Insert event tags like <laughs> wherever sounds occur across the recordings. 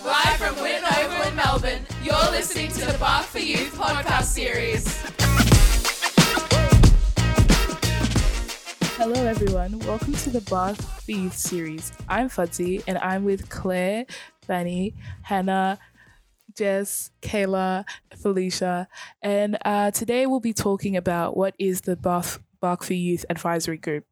live from Whitten Oval in Melbourne. You're listening to the Bark for Youth podcast series. Hello, everyone. Welcome to the Bark for Youth series. I'm Fudzy, and I'm with Claire, Fanny, Hannah, Jess, Kayla, Felicia, and uh, today we'll be talking about what is the Bark, Bark for Youth Advisory Group.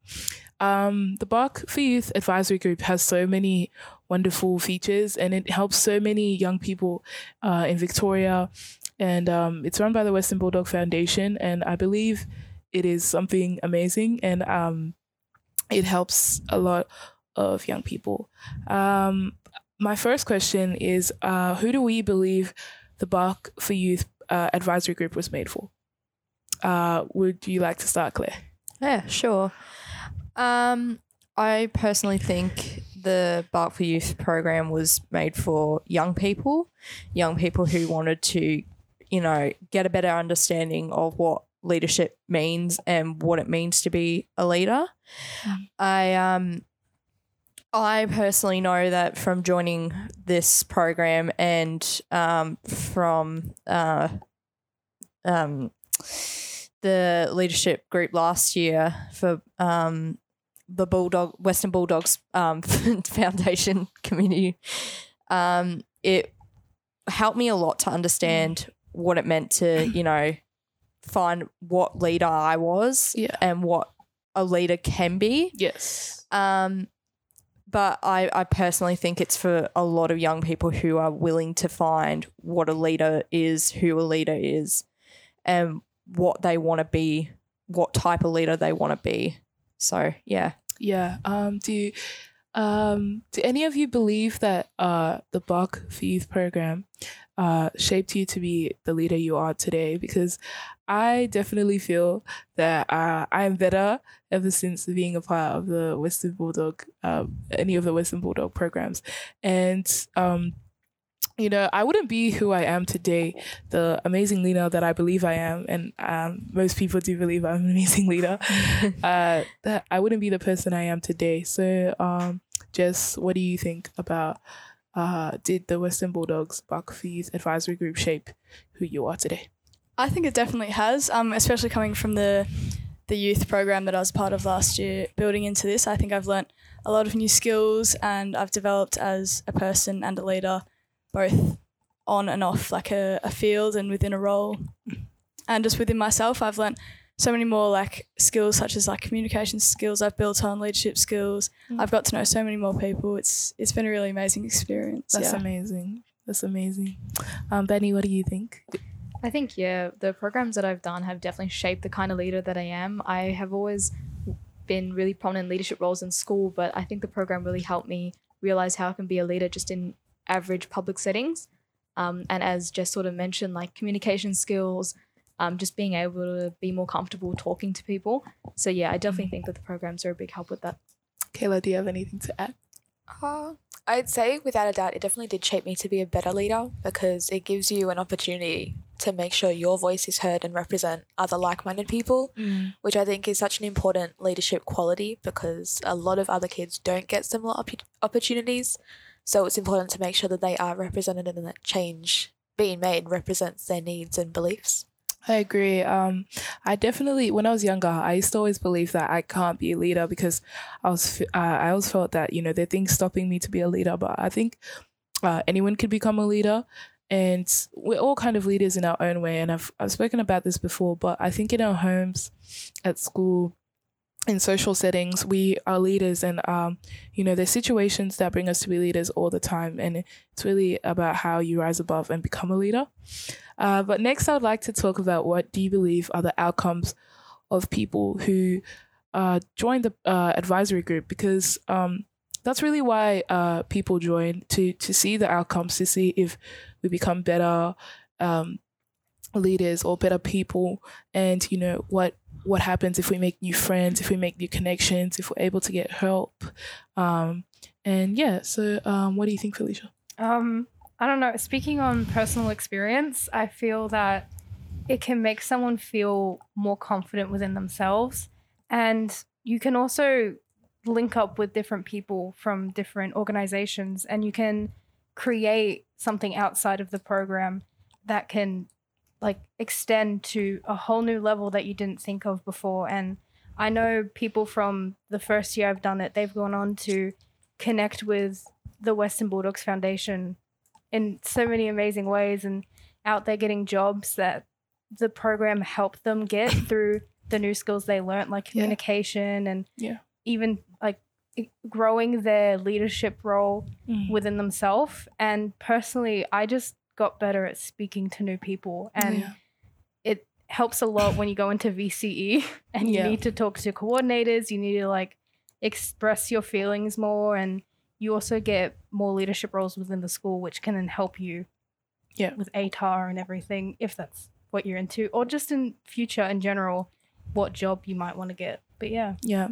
Um, the Bark for Youth Advisory Group has so many wonderful features and it helps so many young people uh, in Victoria. And um, it's run by the Western Bulldog Foundation. And I believe it is something amazing and um, it helps a lot of young people. Um, my first question is uh, Who do we believe the Bark for Youth uh, Advisory Group was made for? Uh, would you like to start, Claire? Yeah, sure. Um, I personally think the Bark for Youth program was made for young people, young people who wanted to, you know, get a better understanding of what leadership means and what it means to be a leader. Mm. I um I personally know that from joining this program and um, from uh, um, the leadership group last year for um, the Bulldog Western Bulldogs um, <laughs> Foundation community, um, it helped me a lot to understand what it meant to <clears throat> you know find what leader I was Yeah. and what a leader can be. Yes. Um, but I, I personally think it's for a lot of young people who are willing to find what a leader is, who a leader is, and what they want to be, what type of leader they want to be. So yeah. Yeah. Um, do um, do any of you believe that uh, the Bark for Youth program uh, shaped you to be the leader you are today? Because I definitely feel that uh, I am better ever since being a part of the Western Bulldog, uh, any of the Western Bulldog programs, and um, you know, I wouldn't be who I am today, the amazing leader that I believe I am, and um, most people do believe I'm an amazing leader. <laughs> uh, that I wouldn't be the person I am today. So, um, Jess, what do you think about? Uh, did the Western Bulldogs for Youth Advisory Group shape who you are today? I think it definitely has, um, especially coming from the the youth program that I was part of last year. Building into this, I think I've learnt a lot of new skills and I've developed as a person and a leader, both on and off like a, a field and within a role. And just within myself, I've learnt so many more like skills such as like communication skills I've built on, leadership skills. Mm. I've got to know so many more people. It's it's been a really amazing experience. That's yeah. amazing. That's amazing. Um, Benny, what do you think? I think yeah, the programs that I've done have definitely shaped the kind of leader that I am. I have always been really prominent in leadership roles in school, but I think the program really helped me realize how I can be a leader just in average public settings. Um, and as Jess sort of mentioned, like communication skills, um, just being able to be more comfortable talking to people. So yeah, I definitely think that the programs are a big help with that. Kayla, do you have anything to add? Uh, I'd say without a doubt, it definitely did shape me to be a better leader because it gives you an opportunity to make sure your voice is heard and represent other like minded people, which I think is such an important leadership quality because a lot of other kids don't get similar op- opportunities. So it's important to make sure that they are represented and that change being made represents their needs and beliefs. I agree. Um, I definitely, when I was younger, I used to always believe that I can't be a leader because I was, uh, I always felt that you know there are things stopping me to be a leader. But I think uh, anyone could become a leader, and we're all kind of leaders in our own way. And I've I've spoken about this before, but I think in our homes, at school, in social settings, we are leaders, and um, you know, there's situations that bring us to be leaders all the time, and it's really about how you rise above and become a leader. Uh, but next, I would like to talk about what do you believe are the outcomes of people who uh, join the uh, advisory group because um, that's really why uh, people join to to see the outcomes, to see if we become better um, leaders or better people, and you know what what happens if we make new friends, if we make new connections, if we're able to get help. Um, and yeah, so um, what do you think, Felicia? Um, I don't know. Speaking on personal experience, I feel that it can make someone feel more confident within themselves. And you can also link up with different people from different organizations and you can create something outside of the program that can like extend to a whole new level that you didn't think of before and i know people from the first year i've done it they've gone on to connect with the western bulldogs foundation in so many amazing ways and out there getting jobs that the program helped them get <laughs> through the new skills they learned like Yeah. communication and Yeah. even like growing their leadership role Mm. within themselves. And personally, I just got better at speaking to new people. And Yeah. it helps a lot when you go into VCE <laughs> and you Yeah. need to talk to coordinators, you need to like express your feelings more. And you also get more leadership roles within the school, which can then help you Yeah. with ATAR and everything, if that's what you're into, or just in future in general, what job you might want to get. But yeah. Yeah.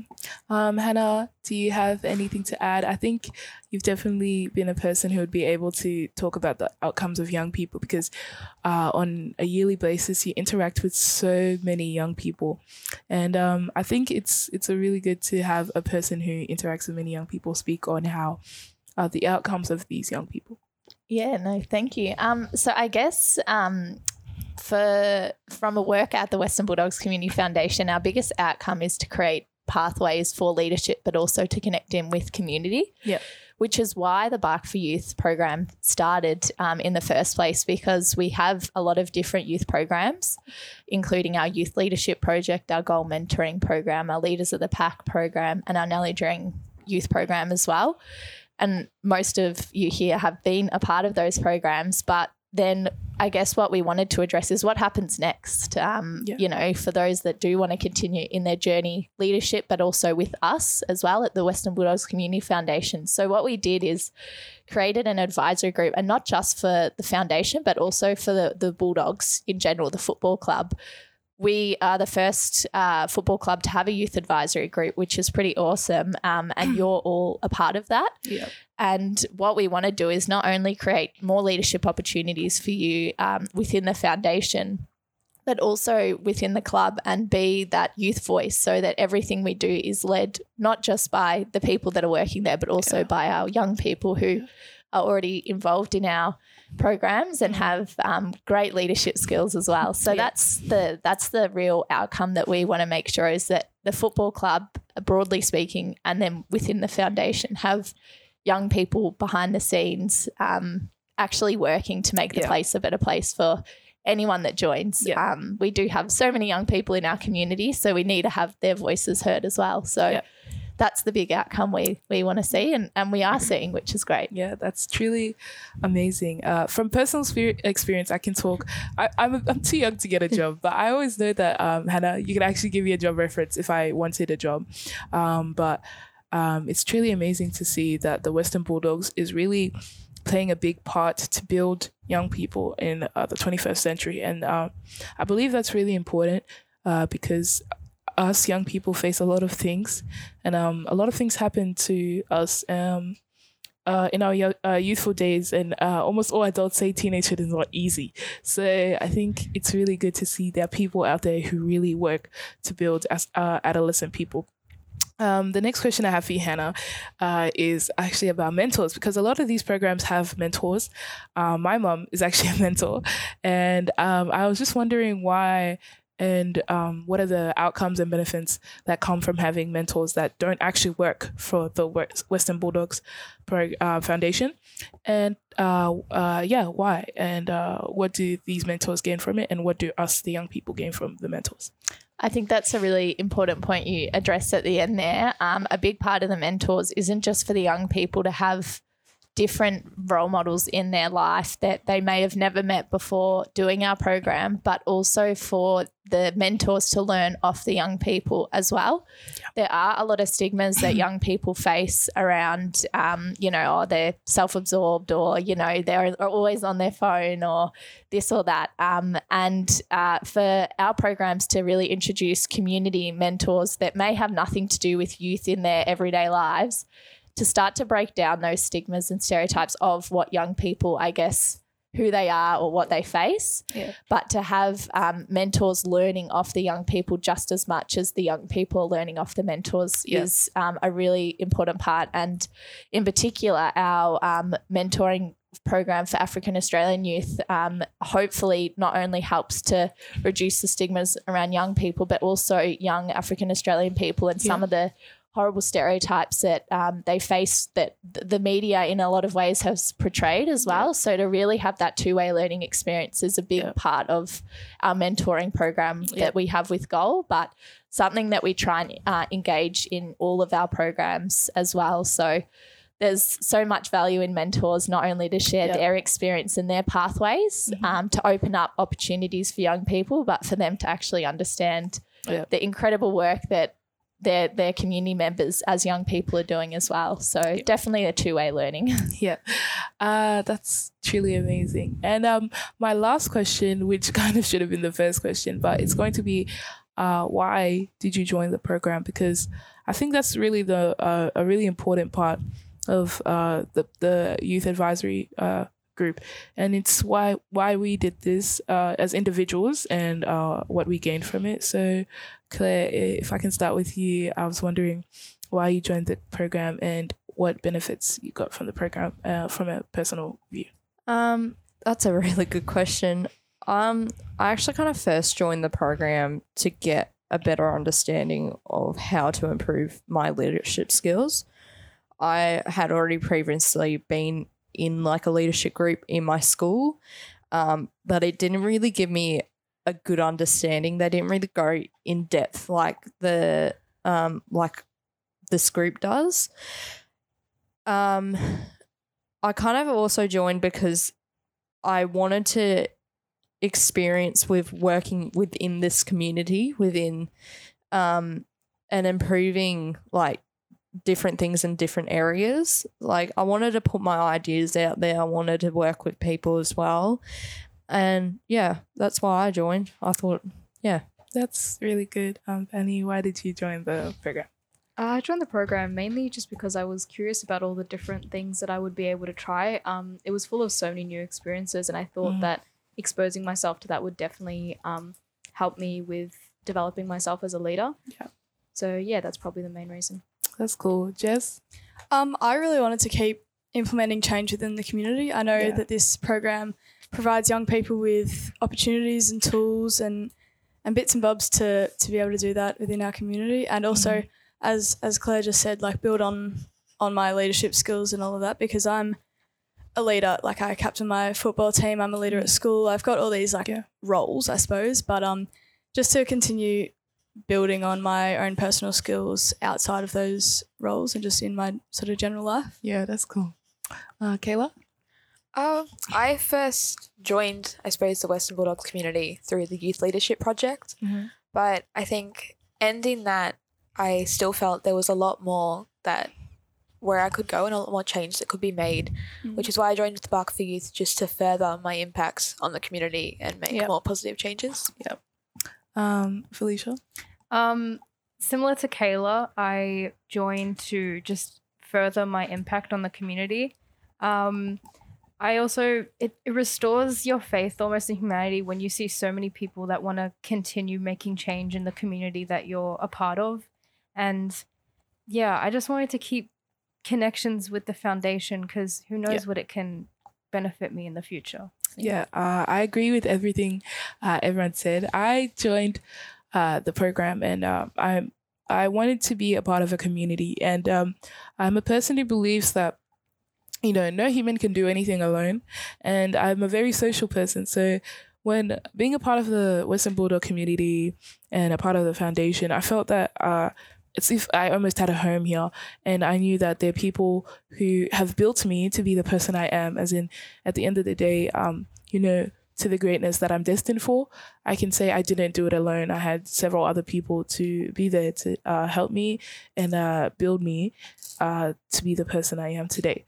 Um, Hannah, do you have anything to add? I think you've definitely been a person who would be able to talk about the outcomes of young people because uh, on a yearly basis you interact with so many young people, and um, I think it's it's a really good to have a person who interacts with many young people speak on how uh, the outcomes of these young people. Yeah, no, thank you. Um, so I guess um, for from a work at the Western Bulldogs Community Foundation, our biggest outcome is to create pathways for leadership, but also to connect in with community. Yep. Which is why the Bark for Youth program started um, in the first place because we have a lot of different youth programs, including our youth leadership project, our goal mentoring program, our Leaders of the Pack program, and our Nellie Dring youth program as well and most of you here have been a part of those programs but then i guess what we wanted to address is what happens next um, Yeah. you know for those that do want to continue in their journey leadership but also with us as well at the western bulldogs community foundation so what we did is created an advisory group and not just for the foundation but also for the, the bulldogs in general the football club we are the first uh, football club to have a youth advisory group, which is pretty awesome. Um, and you're <clears throat> all a part of that. Yeah. And what we want to do is not only create more leadership opportunities for you um, within the foundation, but also within the club and be that youth voice so that everything we do is led not just by the people that are working there, but also Yeah. by our young people who are already involved in our programs and have um, great leadership skills as well. So. Yeah. that's the that's the real outcome that we want to make sure is that the football club, broadly speaking, and then within the foundation have young people behind the scenes um, actually working to make the Yeah. place a better place for anyone that joins. Yeah. Um, we do have so many young people in our community, so we need to have their voices heard as well. So Yeah. that's the big outcome we we want to see, and, and we are seeing, which is great. Yeah, that's truly amazing. Uh, from personal experience, I can talk. I, I'm, I'm too young to get a <laughs> job, but I always know that, um, Hannah, you can actually give me a job reference if I wanted a job. Um, but um, it's truly amazing to see that the Western Bulldogs is really playing a big part to build young people in uh, the 21st century. And uh, I believe that's really important uh, because us young people face a lot of things, and um, a lot of things happen to us um, uh, in our uh, youthful days, and uh, almost all adults say teenagehood is not easy. So I think it's really good to see there are people out there who really work to build as adolescent people. Um, the next question I have for you, Hannah, uh, is actually about mentors because a lot of these programs have mentors. Uh, my mom is actually <laughs> a mentor, and um, I was just wondering why and um, what are the outcomes and benefits that come from having mentors that don't actually work for the Western Bulldogs pro, uh, Foundation, and uh, uh, yeah, why and uh, what do these mentors gain from it, and what do us, the young people, gain from the mentors? I think that's a really important point you addressed at the end there. Um, a big part of the mentors isn't just for the young people to have different role models in their life that they may have never met before doing our program, but also for the mentors to learn off the young people as well. There are a lot of stigmas that young <clears throat> people face around, um, you know, oh, they're self absorbed or, you know, they're always on their phone or this or that. Um, and uh, for our programs to really introduce community mentors that may have nothing to do with youth in their everyday lives, to start to break down those stigmas and stereotypes of what young people, I guess, who they are or what they face, Yeah. but to have um, mentors learning off the young people just as much as the young people learning off the mentors Yeah. is um, a really important part. And in particular, our um, mentoring program for African Australian youth um, hopefully not only helps to reduce the stigmas around young people, but also young African Australian people and some of the horrible stereotypes that um, they face that the media in a lot of ways has portrayed as well. So to really have that two way learning experience is a big Yeah. part of our mentoring program Yeah. that we have with Goal, but something that we try and uh, engage in all of our programs as well. So there's so much value in mentors, not only to share Yeah. their experience and their pathways, Mhm. um, to open up opportunities for young people, but for them to actually understand Yeah. the incredible work that their their community members as young people are doing as well. So definitely a two way learning. <laughs> Yeah, uh, that's truly amazing. And um, my last question, which <laughs> kind of should have been the first question, but it's going to be, uh, why did you join the program? Because I think that's really the uh, a really important part of uh, the the youth advisory uh, group, and it's why why we did this uh, as individuals and uh, what we gained from it. So, Claire, if I can start with you, I was wondering why you joined the program and what benefits you got from the program uh, from a personal view. Um, that's a <laughs> really good question. Um, I actually kind of first joined the program to get a better understanding of how to improve my leadership skills. I had already previously been in like a leadership group in my school, um, but it didn't really give me a good understanding. They didn't really go in depth like the um like this group does. Um, I kind of also joined because I wanted to experience with working within this community, within um, and improving like different things in different areas. Like I wanted to put my ideas out there. I wanted to work with people as well. And yeah, that's why I joined. I thought, yeah. That's really good. Um, Penny, why did you join the program? I joined the program mainly just because I was curious about all the different things that I would be able to try. Um, it was full of so many new experiences, and I thought Mhm. that exposing myself to that would definitely um, help me with developing myself as a leader. Yeah. So yeah, that's probably the main reason. That's cool. Jess? Um, I really wanted to keep implementing change within the community. I know Yeah. that this program provides young people with opportunities and tools and and bits and bobs to to be able to do that within our community, and also as as Claire just said, like build on on my leadership skills and all of that because I'm a leader. Like I captain my football team. I'm a leader at school. I've got all these like Yeah. roles, I suppose, but um, just to continue building on my own personal skills outside of those roles and just in my sort of general life. Yeah, that's cool. Uh, Kayla? Um, I first joined, I suppose, the Western Bulldogs community through the Youth Leadership Project. Mhm. But I think ending that, I still felt there was a lot more that where I could go and a lot more change that could be made, Mm. which is why I joined the Bark for Youth just to further my impacts on the community and make Yep. more positive changes. Um, Felicia? Um, similar to Kayla, I joined to just further my impact on the community. Um, I also it, it restores your faith almost in humanity when you see so many people that want to continue making change in the community that you're a part of, and yeah, I just wanted to keep connections with the foundation because who knows what it can benefit me in the future. Yeah, uh, I agree with everything uh, everyone said. I joined uh, the program and um, I'm I wanted to be a part of a community, and um, I'm a person who believes that you know no human can do anything alone, and I'm a very social person. So when being a part of the Western Bulldog community and a part of the foundation, I felt that. Uh, it's if I almost had a home here, and I knew that there are people who have built me to be the person I am. As in, at the end of the day, um, you know, to the greatness that I'm destined for, I can say I didn't do it alone. I had several other people to be there to uh, help me and uh, build me uh, to be the person I am today.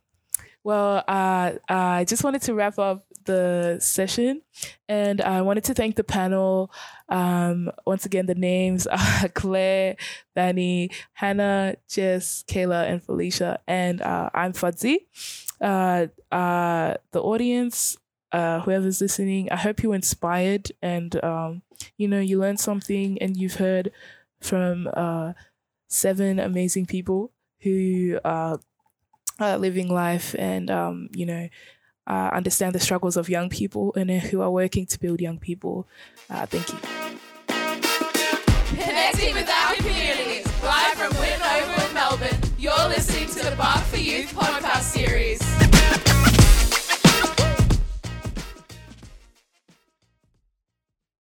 Well, uh, I just wanted to wrap up the session and I wanted to thank the panel. Um, once again, the names are <laughs> Claire, Danny, Hannah, Jess, Kayla, and Felicia. And uh, I'm Fudzy. Uh, uh, the audience, uh, whoever's listening, I hope you're inspired and, um, you know, you learned something and you've heard from uh, seven amazing people who uh, are living life and, um, you know, uh, understand the struggles of young people and who are working to build young people. Uh, thank you. Connecting with our live from in Melbourne. You're listening to the Bark for Youth podcast.